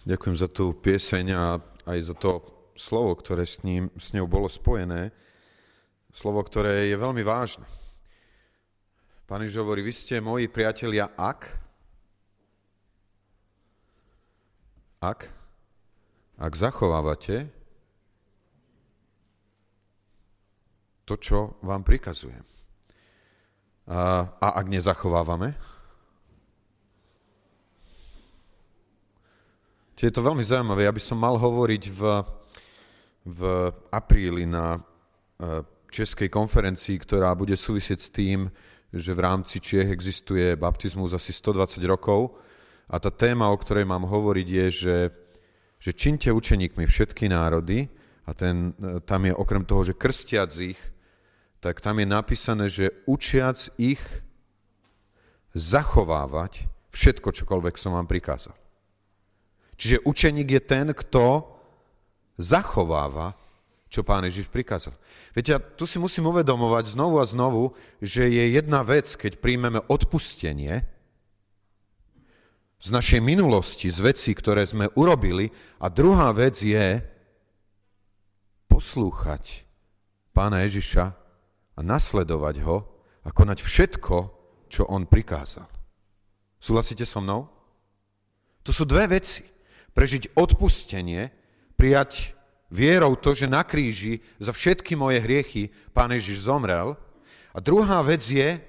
Ďakujem za tú pieseň a aj za to slovo, ktoré s, ním, s ňou bolo spojené. Slovo, ktoré je veľmi vážne. Pán Ježiš hovorí, vy ste moji priatelia, ak? Ak? Ak zachovávate to, čo vám prikazujem. A, a ak nezachovávame, Čiže je to veľmi zaujímavé. Ja by som mal hovoriť v, v apríli na e, českej konferencii, ktorá bude súvisieť s tým, že v rámci Čiech existuje baptizmus asi 120 rokov a tá téma, o ktorej mám hovoriť, je, že, že činte učeníkmi všetky národy a ten, e, tam je okrem toho, že krstiac ich, tak tam je napísané, že učiac ich zachovávať všetko, čokoľvek som vám prikázal. Čiže učeník je ten, kto zachováva, čo pán Ježiš prikázal. Viete, ja tu si musím uvedomovať znovu a znovu, že je jedna vec, keď príjmeme odpustenie z našej minulosti, z vecí, ktoré sme urobili, a druhá vec je poslúchať pána Ježiša a nasledovať ho a konať všetko, čo on prikázal. Súhlasíte so mnou? To sú dve veci prežiť odpustenie, prijať vierou to, že na kríži za všetky moje hriechy Pán Ježiš zomrel. A druhá vec je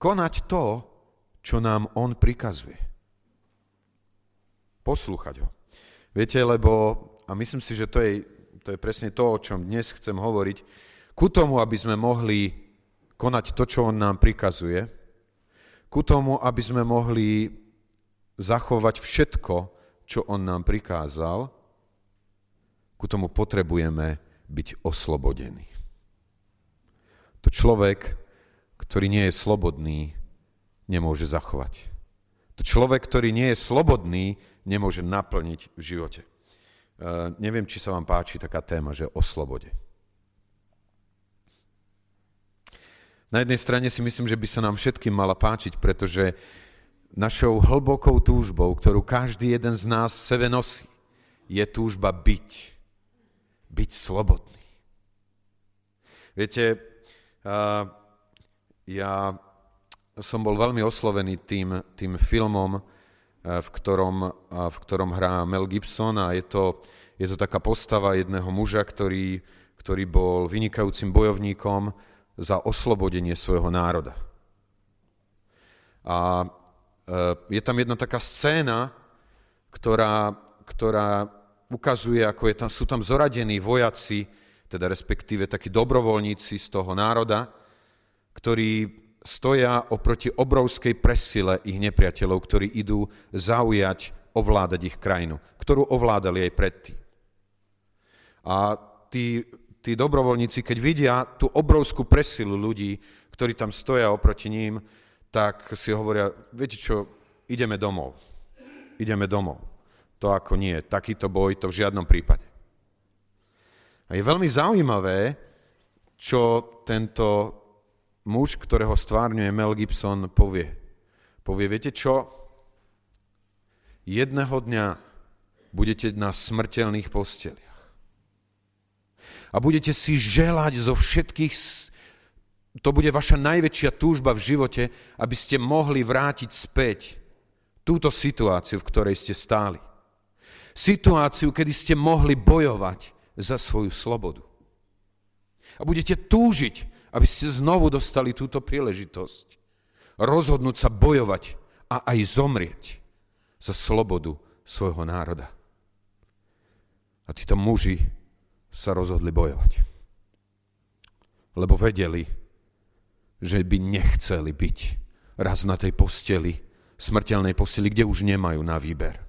konať to, čo nám On prikazuje. Poslúchať ho. Viete, lebo, a myslím si, že to je, to je presne to, o čom dnes chcem hovoriť, ku tomu, aby sme mohli konať to, čo On nám prikazuje, ku tomu, aby sme mohli zachovať všetko, čo on nám prikázal, ku tomu potrebujeme byť oslobodení. To človek, ktorý nie je slobodný, nemôže zachovať. To človek, ktorý nie je slobodný, nemôže naplniť v živote. Uh, neviem, či sa vám páči taká téma, že o slobode. Na jednej strane si myslím, že by sa nám všetkým mala páčiť, pretože našou hlbokou túžbou, ktorú každý jeden z nás v sebe nosí, je túžba byť. Byť slobodný. Viete, ja som bol veľmi oslovený tým, tým filmom, v ktorom, v ktorom hrá Mel Gibson a je to, je to taká postava jedného muža, ktorý, ktorý bol vynikajúcim bojovníkom za oslobodenie svojho národa. A je tam jedna taká scéna, ktorá, ktorá ukazuje, ako je tam, sú tam zoradení vojaci, teda respektíve takí dobrovoľníci z toho národa, ktorí stoja oproti obrovskej presile ich nepriateľov, ktorí idú zaujať, ovládať ich krajinu, ktorú ovládali aj predtým. A tí, tí dobrovoľníci, keď vidia tú obrovskú presilu ľudí, ktorí tam stoja oproti ním, tak si hovoria, viete čo, ideme domov. Ideme domov. To ako nie, takýto boj, to v žiadnom prípade. A je veľmi zaujímavé, čo tento muž, ktorého stvárňuje Mel Gibson, povie. Povie, viete čo? Jedného dňa budete na smrteľných posteliach. A budete si želať zo všetkých to bude vaša najväčšia túžba v živote, aby ste mohli vrátiť späť túto situáciu, v ktorej ste stáli. Situáciu, kedy ste mohli bojovať za svoju slobodu. A budete túžiť, aby ste znovu dostali túto príležitosť. Rozhodnúť sa bojovať a aj zomrieť za slobodu svojho národa. A títo muži sa rozhodli bojovať. Lebo vedeli, že by nechceli byť raz na tej posteli, smrteľnej posteli, kde už nemajú na výber.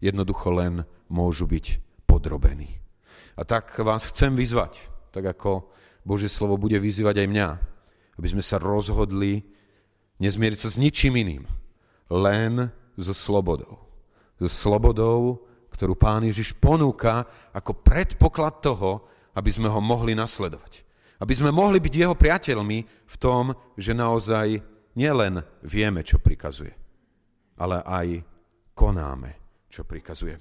Jednoducho len môžu byť podrobení. A tak vás chcem vyzvať, tak ako Božie slovo bude vyzývať aj mňa, aby sme sa rozhodli nezmieriť sa s ničím iným, len so slobodou. So slobodou, ktorú Pán Ježiš ponúka ako predpoklad toho, aby sme ho mohli nasledovať. Aby sme mohli byť jeho priateľmi v tom, že naozaj nielen vieme, čo prikazuje, ale aj konáme čo prikazuje.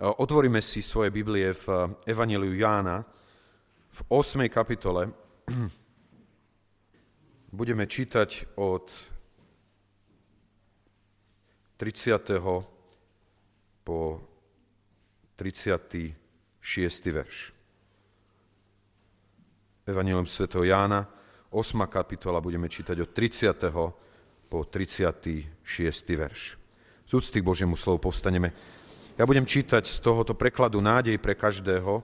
Otvoríme si svoje Biblie v Evangeliu Jána v 8. kapitole. Budeme čítať od 30. po 36. verš. Evangelium Sv. Jána, 8. kapitola, budeme čítať od 30. po 36. verš. Z úcty k Božiemu slovu povstaneme. Ja budem čítať z tohoto prekladu nádej pre každého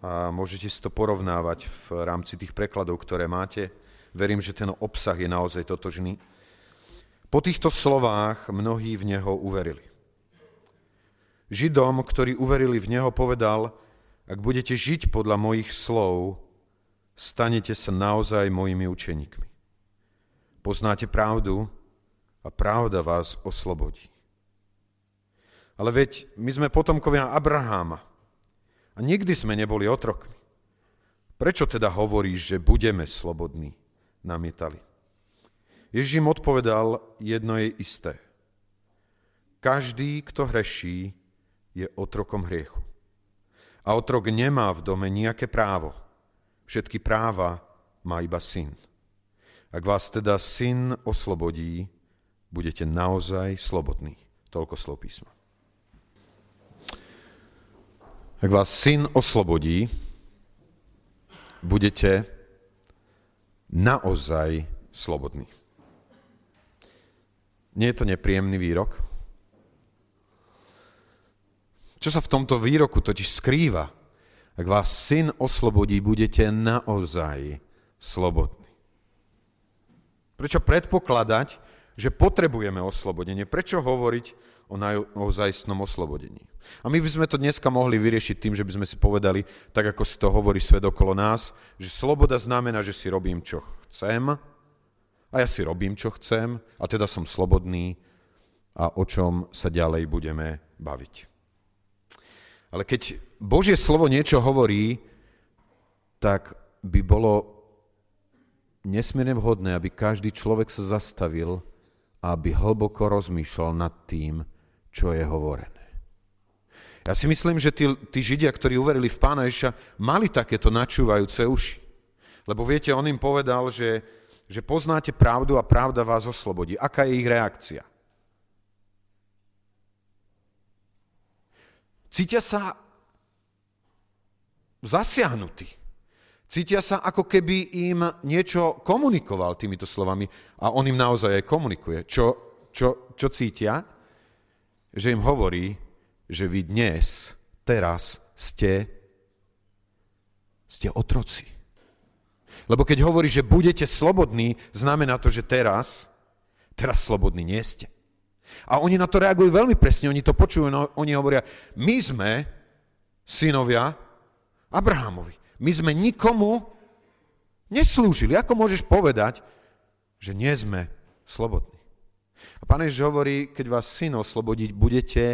a môžete si to porovnávať v rámci tých prekladov, ktoré máte. Verím, že ten obsah je naozaj totožný. Po týchto slovách mnohí v Neho uverili. Židom, ktorí uverili v Neho, povedal, ak budete žiť podľa mojich slov, stanete sa naozaj mojimi učeníkmi. Poznáte pravdu a pravda vás oslobodí. Ale veď my sme potomkovia Abraháma a nikdy sme neboli otrokmi. Prečo teda hovoríš, že budeme slobodní? Namietali. Ježím odpovedal, jedno je isté. Každý, kto hreší, je otrokom hriechu. A otrok nemá v dome nejaké právo – Všetky práva má iba syn. Ak vás teda syn oslobodí, budete naozaj slobodní. Toľko slov písma. Ak vás syn oslobodí, budete naozaj slobodní. Nie je to nepríjemný výrok? Čo sa v tomto výroku totiž skrýva? Ak vás syn oslobodí, budete naozaj slobodní. Prečo predpokladať, že potrebujeme oslobodenie? Prečo hovoriť o naozajstnom oslobodení? A my by sme to dneska mohli vyriešiť tým, že by sme si povedali, tak ako si to hovorí svet okolo nás, že sloboda znamená, že si robím, čo chcem, a ja si robím, čo chcem, a teda som slobodný a o čom sa ďalej budeme baviť. Ale keď Božie slovo niečo hovorí, tak by bolo nesmierne vhodné, aby každý človek sa zastavil a aby hlboko rozmýšľal nad tým, čo je hovorené. Ja si myslím, že tí, tí Židia, ktorí uverili v Pána Ježa, mali takéto načúvajúce uši. Lebo viete, on im povedal, že, že poznáte pravdu a pravda vás oslobodí. Aká je ich reakcia? Cítia sa zasiahnutí. Cítia sa, ako keby im niečo komunikoval týmito slovami. A on im naozaj aj komunikuje. Čo, čo, čo cítia? Že im hovorí, že vy dnes, teraz ste, ste otroci. Lebo keď hovorí, že budete slobodní, znamená to, že teraz, teraz slobodní nie ste. A oni na to reagujú veľmi presne, oni to počujú, no, oni hovoria, my sme synovia Abrahamovi. My sme nikomu neslúžili. Ako môžeš povedať, že nie sme slobodní? A pán Ježiš hovorí, keď vás syn oslobodiť, budete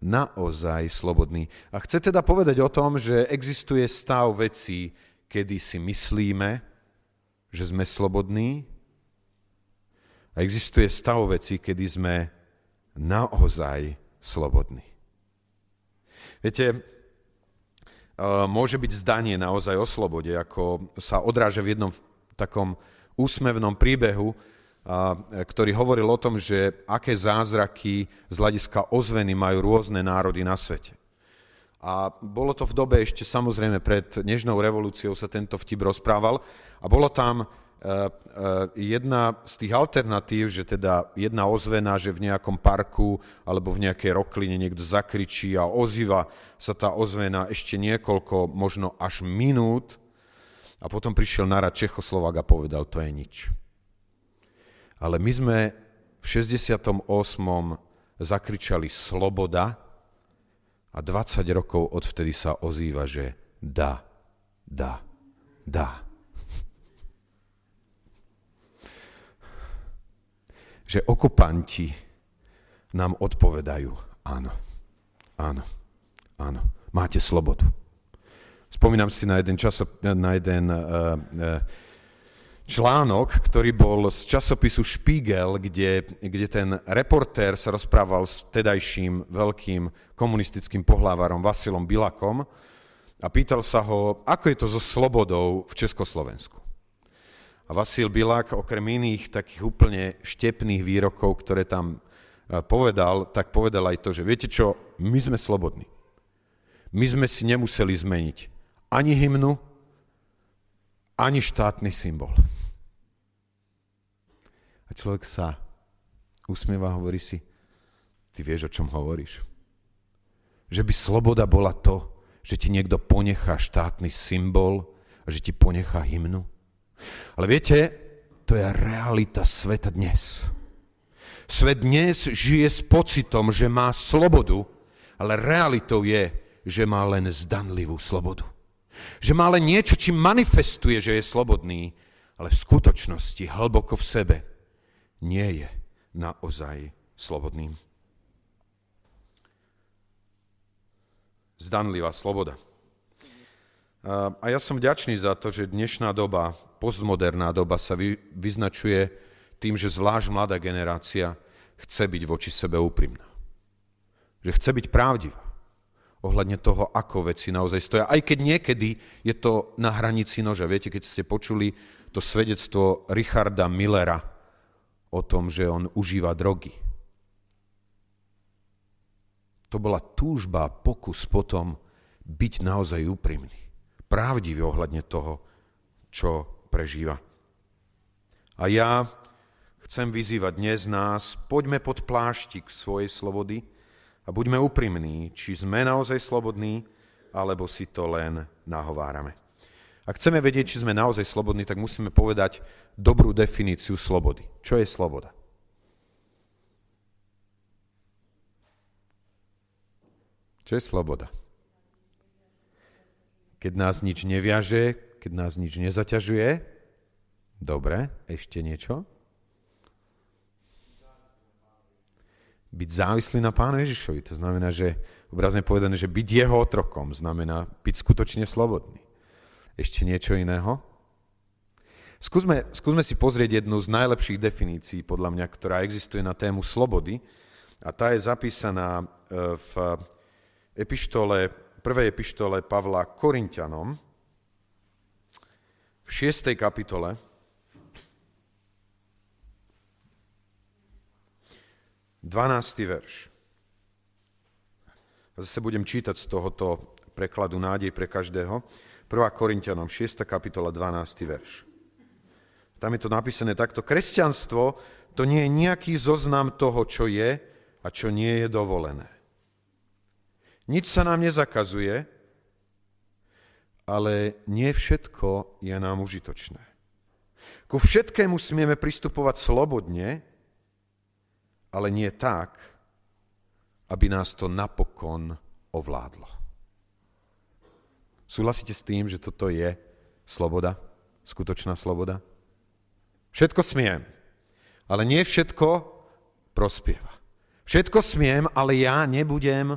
naozaj slobodní. A chce teda povedať o tom, že existuje stav vecí, kedy si myslíme, že sme slobodní a existuje stav veci, kedy sme naozaj slobodní. Viete, e, môže byť zdanie naozaj o slobode, ako sa odráža v jednom takom úsmevnom príbehu, ktorý hovoril o tom, že aké zázraky z hľadiska ozveny majú rôzne národy na svete. A bolo to v dobe ešte samozrejme pred Nežnou revolúciou sa tento vtip rozprával a bolo tam jedna z tých alternatív, že teda jedna ozvena, že v nejakom parku alebo v nejakej rokline niekto zakričí a ozýva sa tá ozvena ešte niekoľko, možno až minút a potom prišiel narad Čechoslovák a povedal, to je nič. Ale my sme v 68. zakričali sloboda a 20 rokov odvtedy sa ozýva, že da, da, da. Že okupanti nám odpovedajú, áno, áno, áno, máte slobodu. Spomínam si na jeden, časop, na jeden uh, uh, článok, ktorý bol z časopisu Spiegel, kde, kde ten reportér sa rozprával s tedajším veľkým komunistickým pohlávarom Vasilom Bilakom a pýtal sa ho, ako je to so slobodou v Československu. A Vasil Bilak, okrem iných takých úplne štepných výrokov, ktoré tam e, povedal, tak povedal aj to, že viete čo, my sme slobodní. My sme si nemuseli zmeniť ani hymnu, ani štátny symbol. A človek sa usmieva a hovorí si, ty vieš, o čom hovoríš. Že by sloboda bola to, že ti niekto ponechá štátny symbol a že ti ponechá hymnu. Ale viete, to je realita sveta dnes. Svet dnes žije s pocitom, že má slobodu, ale realitou je, že má len zdanlivú slobodu. Že má len niečo, čím manifestuje, že je slobodný, ale v skutočnosti, hlboko v sebe, nie je naozaj slobodným. Zdanlivá sloboda. A ja som vďačný za to, že dnešná doba, postmoderná doba sa vyznačuje tým, že zvlášť mladá generácia chce byť voči sebe úprimná. Že chce byť pravdivá ohľadne toho, ako veci naozaj stoja. Aj keď niekedy je to na hranici noža. Viete, keď ste počuli to svedectvo Richarda Millera o tom, že on užíva drogy. To bola túžba, pokus potom byť naozaj úprimný. Pravdivý ohľadne toho, čo prežíva. A ja chcem vyzývať dnes nás, poďme pod pláštik svojej slobody, a buďme úprimní, či sme naozaj slobodní, alebo si to len nahovárame. Ak chceme vedieť, či sme naozaj slobodní, tak musíme povedať dobrú definíciu slobody. Čo je sloboda? Čo je sloboda? Keď nás nič neviaže, keď nás nič nezaťažuje. Dobre, ešte niečo? byť závislý na Pánu Ježišovi. To znamená, že obrazne povedané, že byť jeho otrokom znamená byť skutočne slobodný. Ešte niečo iného? Skúsme, skúsme si pozrieť jednu z najlepších definícií, podľa mňa, ktorá existuje na tému slobody. A tá je zapísaná e, v epištole, prvej epištole Pavla Korintianom v 6. kapitole, 12. verš. Zase budem čítať z tohoto prekladu Nádej pre každého. 1. Korintianom, 6. kapitola, 12. verš. Tam je to napísané takto. Kresťanstvo to nie je nejaký zoznam toho, čo je a čo nie je dovolené. Nič sa nám nezakazuje, ale nie všetko je nám užitočné. Ku všetkému smieme pristupovať slobodne, ale nie tak, aby nás to napokon ovládlo. Súhlasíte s tým, že toto je sloboda, skutočná sloboda? Všetko smiem, ale nie všetko prospieva. Všetko smiem, ale ja nebudem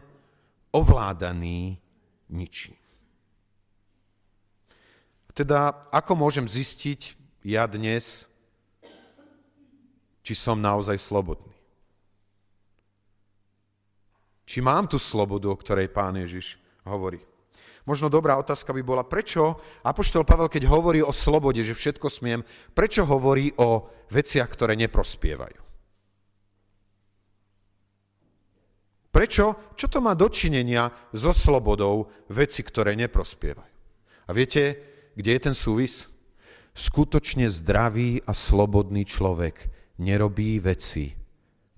ovládaný ničím. Teda, ako môžem zistiť ja dnes, či som naozaj slobodný? Či mám tú slobodu, o ktorej pán Ježiš hovorí. Možno dobrá otázka by bola, prečo Apoštol Pavel, keď hovorí o slobode, že všetko smiem, prečo hovorí o veciach, ktoré neprospievajú? Prečo? Čo to má dočinenia so slobodou veci, ktoré neprospievajú? A viete, kde je ten súvis? Skutočne zdravý a slobodný človek nerobí veci,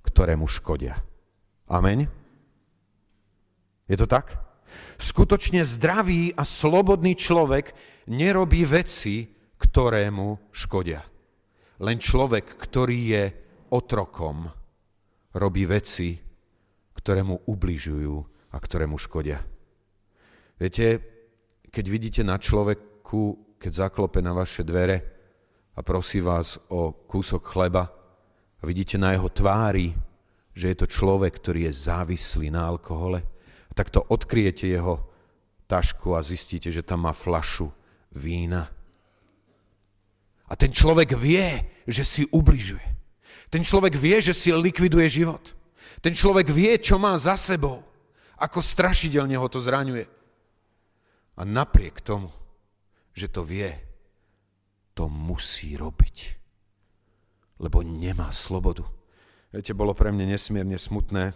ktoré mu škodia. Amen? Je to tak? Skutočne zdravý a slobodný človek nerobí veci, ktoré mu škodia. Len človek, ktorý je otrokom, robí veci, ktoré mu ubližujú a ktoré mu škodia. Viete, keď vidíte na človeku, keď zaklope na vaše dvere a prosí vás o kúsok chleba a vidíte na jeho tvári, že je to človek, ktorý je závislý na alkohole, tak to odkryjete jeho tašku a zistíte, že tam má flašu vína. A ten človek vie, že si ubližuje. Ten človek vie, že si likviduje život. Ten človek vie, čo má za sebou. Ako strašidelne ho to zraňuje. A napriek tomu, že to vie, to musí robiť. Lebo nemá slobodu. Viete, bolo pre mňa nesmierne smutné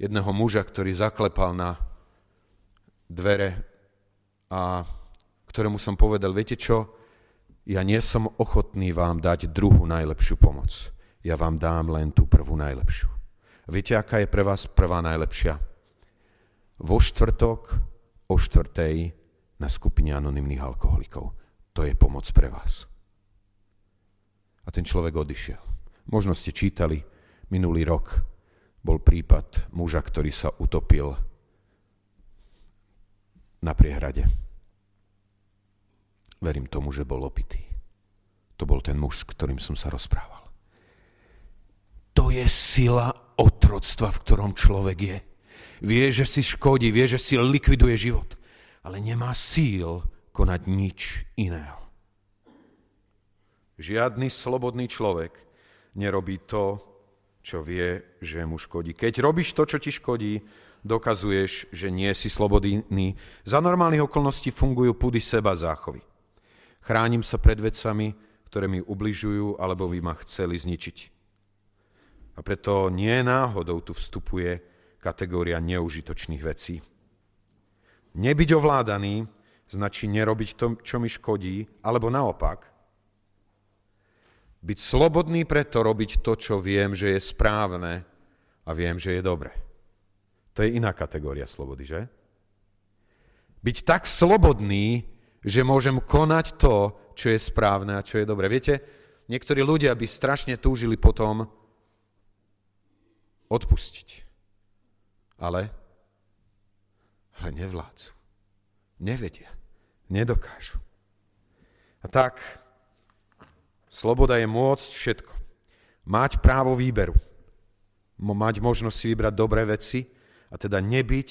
jedného muža, ktorý zaklepal na dvere a ktorému som povedal, viete čo, ja nie som ochotný vám dať druhú najlepšiu pomoc. Ja vám dám len tú prvú najlepšiu. Viete, aká je pre vás prvá najlepšia? Vo štvrtok o štvrtej na skupine anonimných alkoholikov. To je pomoc pre vás. A ten človek odišiel. Možno ste čítali minulý rok, bol prípad muža, ktorý sa utopil na priehrade. Verím tomu, že bol opitý. To bol ten muž, s ktorým som sa rozprával. To je sila otroctva, v ktorom človek je. Vie, že si škodí, vie, že si likviduje život, ale nemá síl konať nič iného. Žiadny slobodný človek nerobí to, čo vie, že mu škodí. Keď robíš to, čo ti škodí, dokazuješ, že nie si slobodný. Za normálnych okolností fungujú pudy seba záchovy. Chránim sa pred vecami, ktoré mi ubližujú alebo by ma chceli zničiť. A preto nie náhodou tu vstupuje kategória neužitočných vecí. Nebyť ovládaný značí nerobiť to, čo mi škodí, alebo naopak. Byť slobodný preto robiť to, čo viem, že je správne a viem, že je dobre. To je iná kategória slobody, že? Byť tak slobodný, že môžem konať to, čo je správne a čo je dobre. Viete, niektorí ľudia by strašne túžili potom, odpustiť. Ale, ale nevládzu. Nevedia. Nedokážu. A tak, sloboda je môcť všetko. Mať právo výberu. Mať možnosť si vybrať dobré veci a teda nebyť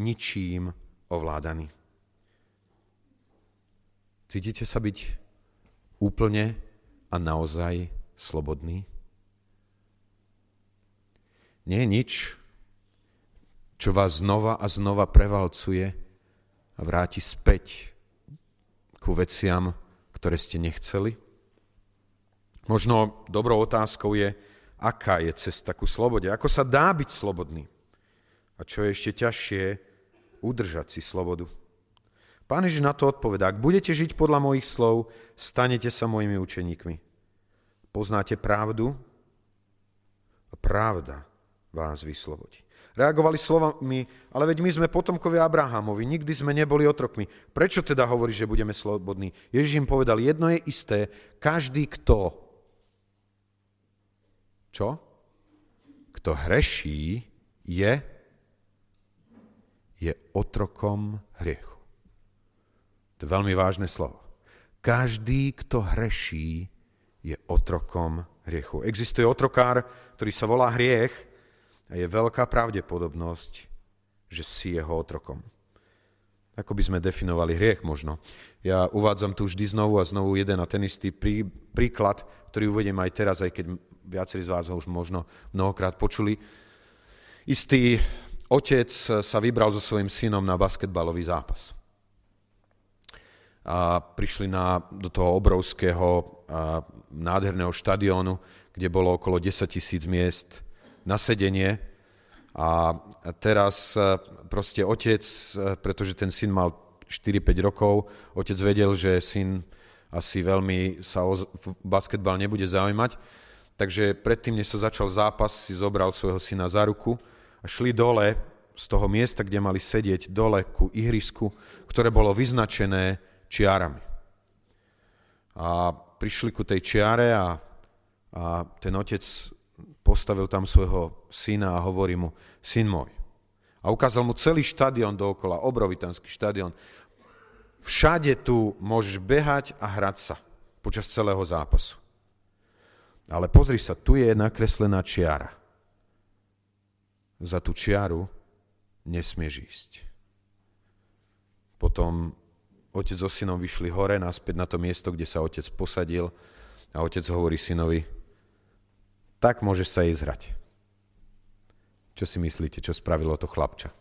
ničím ovládaný. Cítite sa byť úplne a naozaj slobodný? Nie je nič, čo vás znova a znova prevalcuje a vráti späť ku veciam, ktoré ste nechceli? Možno dobrou otázkou je, aká je cesta ku slobode, ako sa dá byť slobodný. A čo je ešte ťažšie, udržať si slobodu. Pán Ježiš na to odpovedá, ak budete žiť podľa mojich slov, stanete sa mojimi učeníkmi. Poznáte pravdu a pravda vás vyslobodí. Reagovali slovami, ale veď my sme potomkovia Abrahamovi, nikdy sme neboli otrokmi. Prečo teda hovorí, že budeme slobodní? Ježiš im povedal, jedno je isté, každý kto, čo? Kto hreší, je, je otrokom hriechu. To je veľmi vážne slovo. Každý, kto hreší, je otrokom hriechu. Existuje otrokár, ktorý sa volá hriech, a je veľká pravdepodobnosť, že si jeho otrokom. Ako by sme definovali hriech možno. Ja uvádzam tu vždy znovu a znovu jeden a ten istý prí, príklad, ktorý uvediem aj teraz, aj keď viacerí z vás ho už možno mnohokrát počuli. Istý otec sa vybral so svojím synom na basketbalový zápas. A prišli na, do toho obrovského a nádherného štadiónu, kde bolo okolo 10 tisíc miest na sedenie a teraz e, proste otec, e, pretože ten syn mal 4-5 rokov, otec vedel, že syn asi veľmi sa o basketbal nebude zaujímať, takže predtým, než sa začal zápas, si zobral svojho syna za ruku a šli dole z toho miesta, kde mali sedieť, dole ku ihrisku, ktoré bolo vyznačené čiarami. A prišli ku tej čiare a, a ten otec postavil tam svojho syna a hovorí mu, syn môj. A ukázal mu celý štadión dookola, obrovitanský štadión. Všade tu môžeš behať a hrať sa počas celého zápasu. Ale pozri sa, tu je nakreslená čiara. Za tú čiaru nesmieš ísť. Potom otec so synom vyšli hore, naspäť na to miesto, kde sa otec posadil a otec hovorí synovi, tak môžeš sa jej zhrať. Čo si myslíte, čo spravilo to chlapča?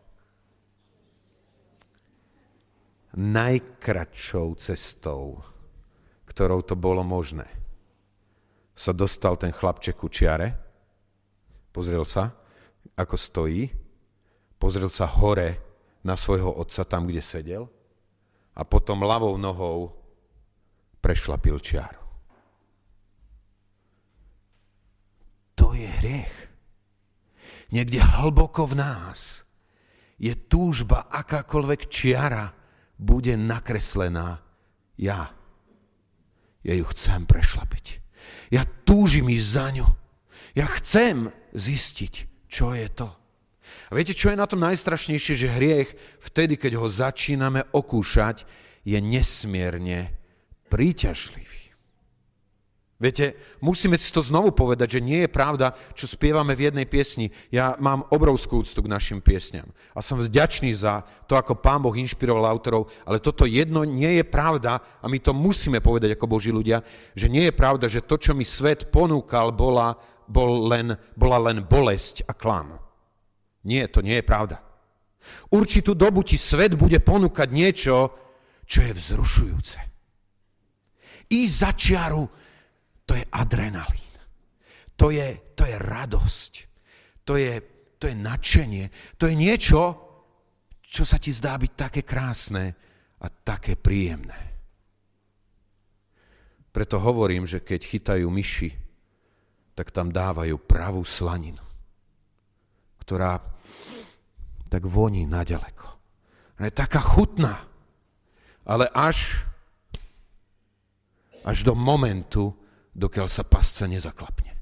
Najkračšou cestou, ktorou to bolo možné, sa dostal ten chlapček ku čiare, pozrel sa, ako stojí, pozrel sa hore na svojho otca tam, kde sedel a potom ľavou nohou prešlapil čiaru. Je hriech. Niekde hlboko v nás je túžba, akákoľvek čiara bude nakreslená. Ja. Ja ju chcem prešlapiť. Ja túžim ísť za ňu. Ja chcem zistiť, čo je to. A viete, čo je na tom najstrašnejšie, že hriech vtedy, keď ho začíname okúšať, je nesmierne príťažlivý. Viete, musíme si to znovu povedať, že nie je pravda, čo spievame v jednej piesni. Ja mám obrovskú úctu k našim piesňam a som vďačný za to, ako Pán Boh inšpiroval autorov, ale toto jedno nie je pravda a my to musíme povedať ako Boží ľudia, že nie je pravda, že to, čo mi svet ponúkal, bola, bol len, bola len bolesť a klam. Nie, to nie je pravda. Určitú dobu ti svet bude ponúkať niečo, čo je vzrušujúce. I za čiaru to je adrenalín. To je, to je radosť. To je, to je nadšenie. To je niečo, čo sa ti zdá byť také krásne a také príjemné. Preto hovorím, že keď chytajú myši, tak tam dávajú pravú slaninu, ktorá tak voní naďaleko. Je taká chutná, ale až, až do momentu, dokiaľ sa pasca nezaklapne.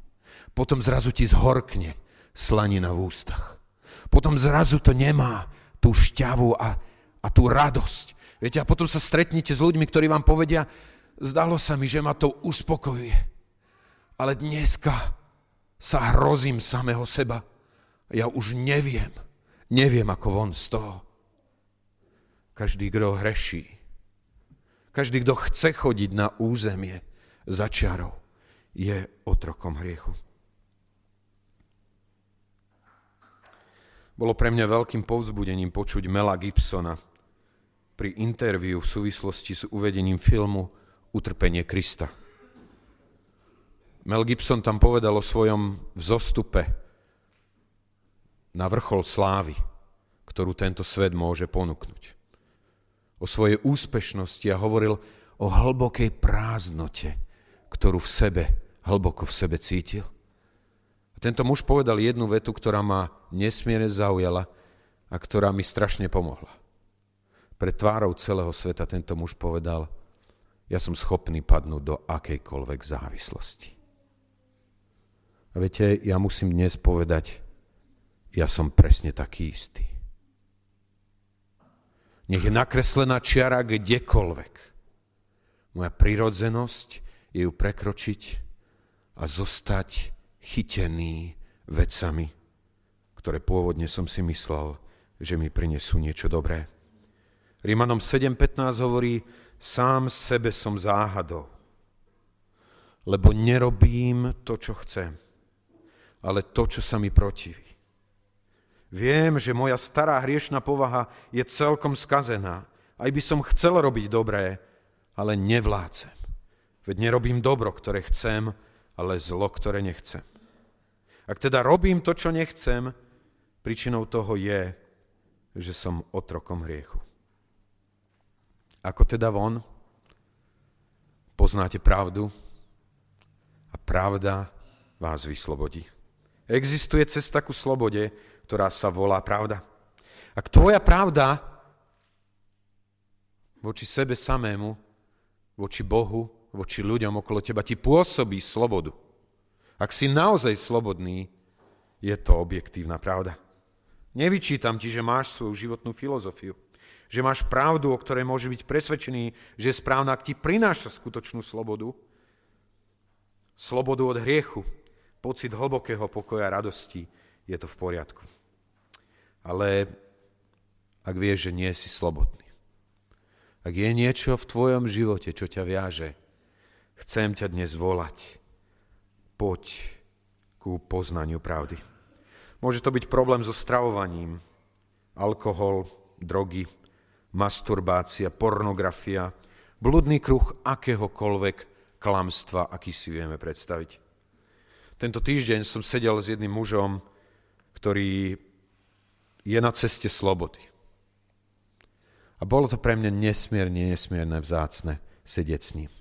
Potom zrazu ti zhorkne slanina v ústach. Potom zrazu to nemá tú šťavu a, a tú radosť. Viete, a potom sa stretnete s ľuďmi, ktorí vám povedia, zdalo sa mi, že ma to uspokojuje. Ale dneska sa hrozím samého seba. Ja už neviem, neviem ako von z toho. Každý, kto hreší, každý, kto chce chodiť na územie za čiarou, je otrokom hriechu. Bolo pre mňa veľkým povzbudením počuť Mela Gibsona pri interviu v súvislosti s uvedením filmu Utrpenie Krista. Mel Gibson tam povedal o svojom vzostupe na vrchol slávy, ktorú tento svet môže ponúknuť. O svojej úspešnosti a hovoril o hlbokej prázdnote, ktorú v sebe, hlboko v sebe cítil. A tento muž povedal jednu vetu, ktorá ma nesmierne zaujala a ktorá mi strašne pomohla. Pred tvárou celého sveta tento muž povedal, ja som schopný padnúť do akejkoľvek závislosti. A viete, ja musím dnes povedať, ja som presne taký istý. Nech je nakreslená čiara kdekoľvek. Moja prirodzenosť je ju prekročiť a zostať chytený vecami, ktoré pôvodne som si myslel, že mi prinesú niečo dobré. Rímanom 7.15 hovorí, sám sebe som záhadol, lebo nerobím to, čo chcem, ale to, čo sa mi protiví. Viem, že moja stará hriešná povaha je celkom skazená. Aj by som chcel robiť dobré, ale nevládzem. Veď nerobím dobro, ktoré chcem, ale zlo, ktoré nechcem. Ak teda robím to, čo nechcem, príčinou toho je, že som otrokom hriechu. Ako teda von? Poznáte pravdu a pravda vás vyslobodí. Existuje cesta ku slobode, ktorá sa volá pravda. Ak tvoja pravda voči sebe samému, voči Bohu, voči ľuďom okolo teba ti pôsobí slobodu. Ak si naozaj slobodný, je to objektívna pravda. Nevyčítam ti, že máš svoju životnú filozofiu, že máš pravdu, o ktorej môže byť presvedčený, že je správna, ak ti prináša skutočnú slobodu, slobodu od hriechu, pocit hlbokého pokoja a radosti, je to v poriadku. Ale ak vieš, že nie si slobodný, Ak je niečo v tvojom živote, čo ťa viaže, chcem ťa dnes volať. Poď ku poznaniu pravdy. Môže to byť problém so stravovaním, alkohol, drogy, masturbácia, pornografia, bludný kruh akéhokoľvek klamstva, aký si vieme predstaviť. Tento týždeň som sedel s jedným mužom, ktorý je na ceste slobody. A bolo to pre mňa nesmierne, nesmierne vzácne sedieť s ním.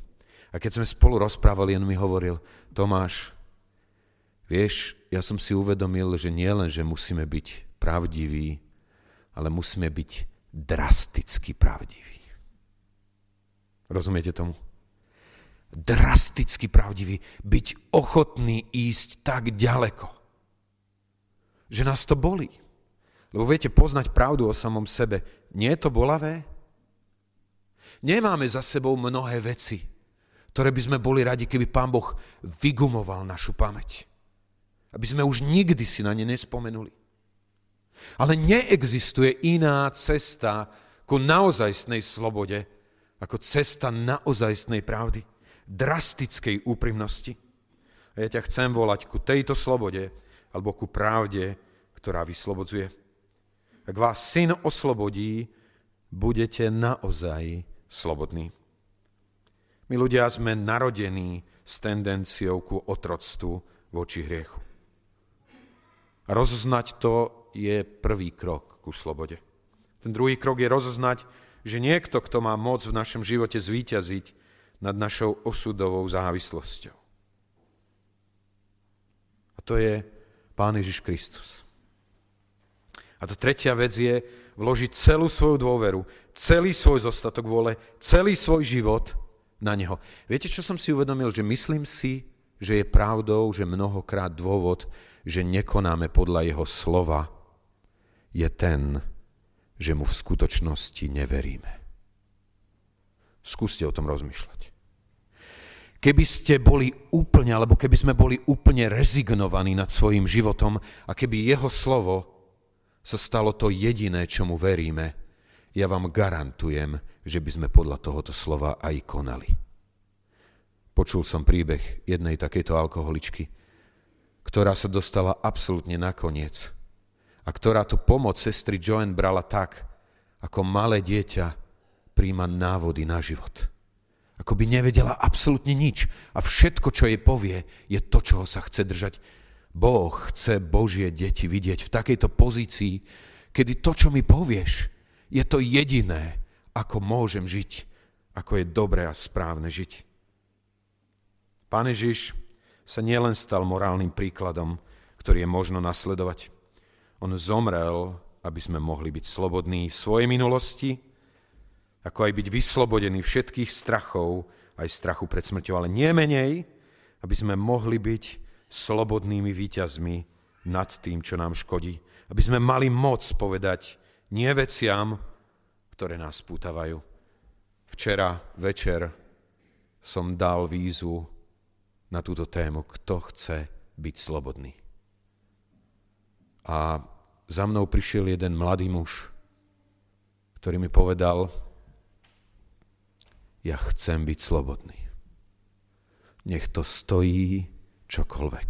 A keď sme spolu rozprávali, on mi hovoril, Tomáš, vieš, ja som si uvedomil, že nie len, že musíme byť pravdiví, ale musíme byť drasticky pravdiví. Rozumiete tomu? drasticky pravdivý, byť ochotný ísť tak ďaleko, že nás to bolí. Lebo viete, poznať pravdu o samom sebe, nie je to bolavé? Nemáme za sebou mnohé veci, ktoré by sme boli radi, keby Pán Boh vygumoval našu pamäť. Aby sme už nikdy si na ne nespomenuli. Ale neexistuje iná cesta ku naozajstnej slobode, ako cesta naozajstnej pravdy drastickej úprimnosti. A ja ťa chcem volať ku tejto slobode alebo ku pravde, ktorá vyslobodzuje. Ak vás syn oslobodí, budete naozaj slobodní. My ľudia sme narodení s tendenciou ku otroctvu voči hriechu. A rozoznať to je prvý krok ku slobode. Ten druhý krok je rozoznať, že niekto, kto má moc v našom živote zvíťaziť, nad našou osudovou závislosťou. A to je Pán Ježiš Kristus. A to tretia vec je vložiť celú svoju dôveru, celý svoj zostatok vôle, celý svoj život na Neho. Viete, čo som si uvedomil? Že myslím si, že je pravdou, že mnohokrát dôvod, že nekonáme podľa Jeho slova, je ten, že mu v skutočnosti neveríme. Skúste o tom rozmýšľať. Keby ste boli úplne, alebo keby sme boli úplne rezignovaní nad svojim životom a keby jeho slovo sa stalo to jediné, čomu veríme, ja vám garantujem, že by sme podľa tohoto slova aj konali. Počul som príbeh jednej takejto alkoholičky, ktorá sa dostala absolútne nakoniec a ktorá tu pomoc sestry Joan brala tak, ako malé dieťa príjma návody na život ako by nevedela absolútne nič. A všetko, čo jej povie, je to, čoho sa chce držať. Boh chce Božie deti vidieť v takejto pozícii, kedy to, čo mi povieš, je to jediné, ako môžem žiť, ako je dobré a správne žiť. Pán Ježiš sa nielen stal morálnym príkladom, ktorý je možno nasledovať. On zomrel, aby sme mohli byť slobodní v svojej minulosti, ako aj byť vyslobodený všetkých strachov, aj strachu pred smrťou, ale nie menej, aby sme mohli byť slobodnými výťazmi nad tým, čo nám škodí. Aby sme mali moc povedať nie veciam, ktoré nás pútavajú. Včera večer som dal vízu na túto tému, kto chce byť slobodný. A za mnou prišiel jeden mladý muž, ktorý mi povedal, ja chcem byť slobodný. Nech to stojí čokoľvek.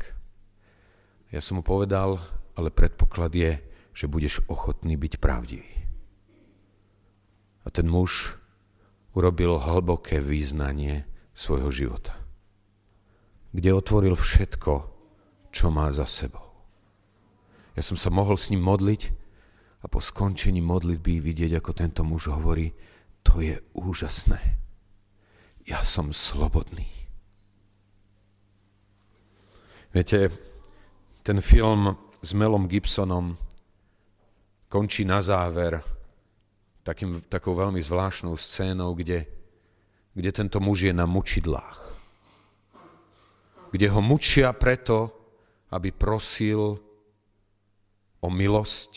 Ja som mu povedal, ale predpoklad je, že budeš ochotný byť pravdivý. A ten muž urobil hlboké význanie svojho života, kde otvoril všetko, čo má za sebou. Ja som sa mohol s ním modliť a po skončení modlitby vidieť, ako tento muž hovorí, to je úžasné ja som slobodný. Viete, ten film s Melom Gibsonom končí na záver takým, takou veľmi zvláštnou scénou, kde, kde tento muž je na mučidlách. Kde ho mučia preto, aby prosil o milosť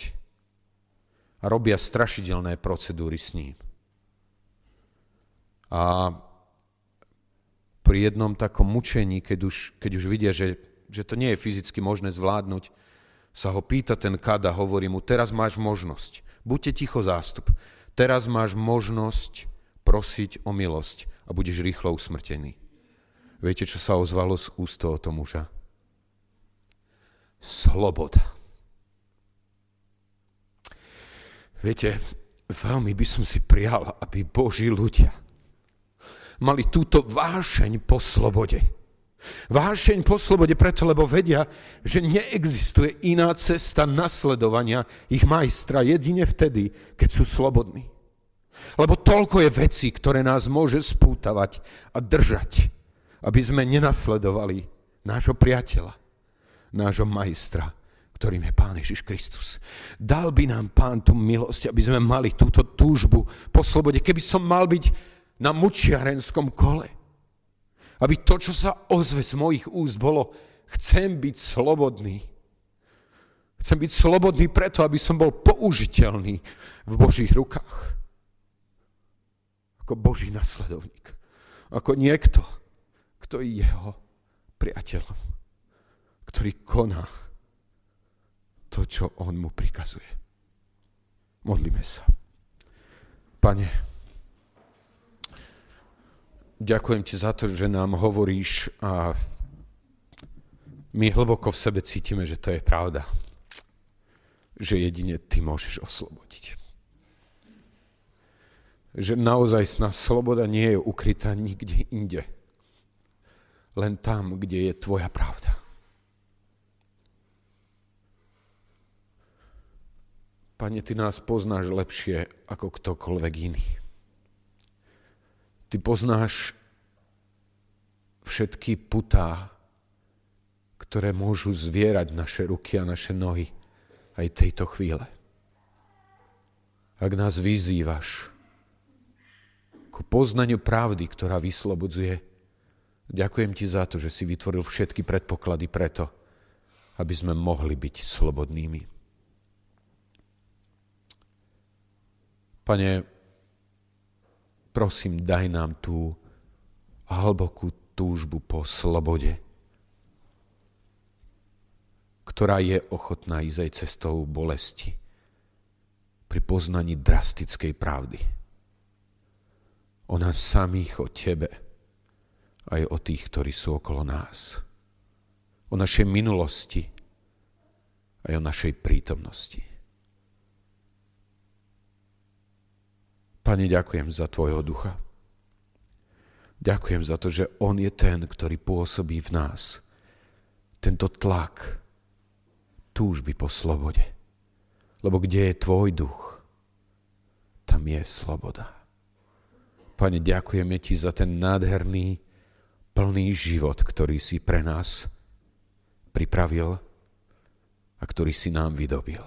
a robia strašidelné procedúry s ním. A pri jednom takom mučení, keď už, keď už vidia, že, že to nie je fyzicky možné zvládnuť, sa ho pýta ten kad a hovorí mu, teraz máš možnosť, buďte ticho zástup, teraz máš možnosť prosiť o milosť a budeš rýchlo usmrtený. Viete, čo sa ozvalo z úst tohoto muža? Sloboda. Viete, veľmi by som si prijal, aby Boží ľudia mali túto vášeň po slobode. Vášeň po slobode preto, lebo vedia, že neexistuje iná cesta nasledovania ich majstra jedine vtedy, keď sú slobodní. Lebo toľko je vecí, ktoré nás môže spútavať a držať aby sme nenasledovali nášho priateľa, nášho majstra, ktorým je Pán Ježiš Kristus. Dal by nám Pán tú milosť, aby sme mali túto túžbu po slobode. Keby som mal byť na mučiarenskom kole, aby to, čo sa ozve z mojich úst, bolo chcem byť slobodný. Chcem byť slobodný preto, aby som bol použiteľný v Božích rukách. Ako Boží nasledovník. Ako niekto, kto je jeho priateľom, ktorý koná to, čo on mu prikazuje. Modlíme sa. Pane, ďakujem ti za to, že nám hovoríš a my hlboko v sebe cítime, že to je pravda. Že jedine ty môžeš oslobodiť. Že naozaj sloboda nie je ukrytá nikde inde len tam, kde je tvoja pravda. Pane, ty nás poznáš lepšie ako ktokoľvek iný. Ty poznáš všetky putá, ktoré môžu zvierať naše ruky a naše nohy aj tejto chvíle. Ak nás vyzývaš ku poznaniu pravdy, ktorá vyslobodzuje, Ďakujem ti za to, že si vytvoril všetky predpoklady preto, aby sme mohli byť slobodnými. Pane, prosím, daj nám tú hlbokú túžbu po slobode, ktorá je ochotná ísť aj cestou bolesti pri poznaní drastickej pravdy. O nás samých, o Tebe aj o tých, ktorí sú okolo nás. O našej minulosti, aj o našej prítomnosti. Pane, ďakujem za Tvojho ducha. Ďakujem za to, že On je ten, ktorý pôsobí v nás. Tento tlak túžby po slobode. Lebo kde je Tvoj duch, tam je sloboda. Pane, ďakujeme Ti za ten nádherný plný život, ktorý si pre nás pripravil a ktorý si nám vydobil.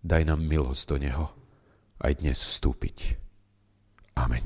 Daj nám milosť do neho aj dnes vstúpiť. Amen.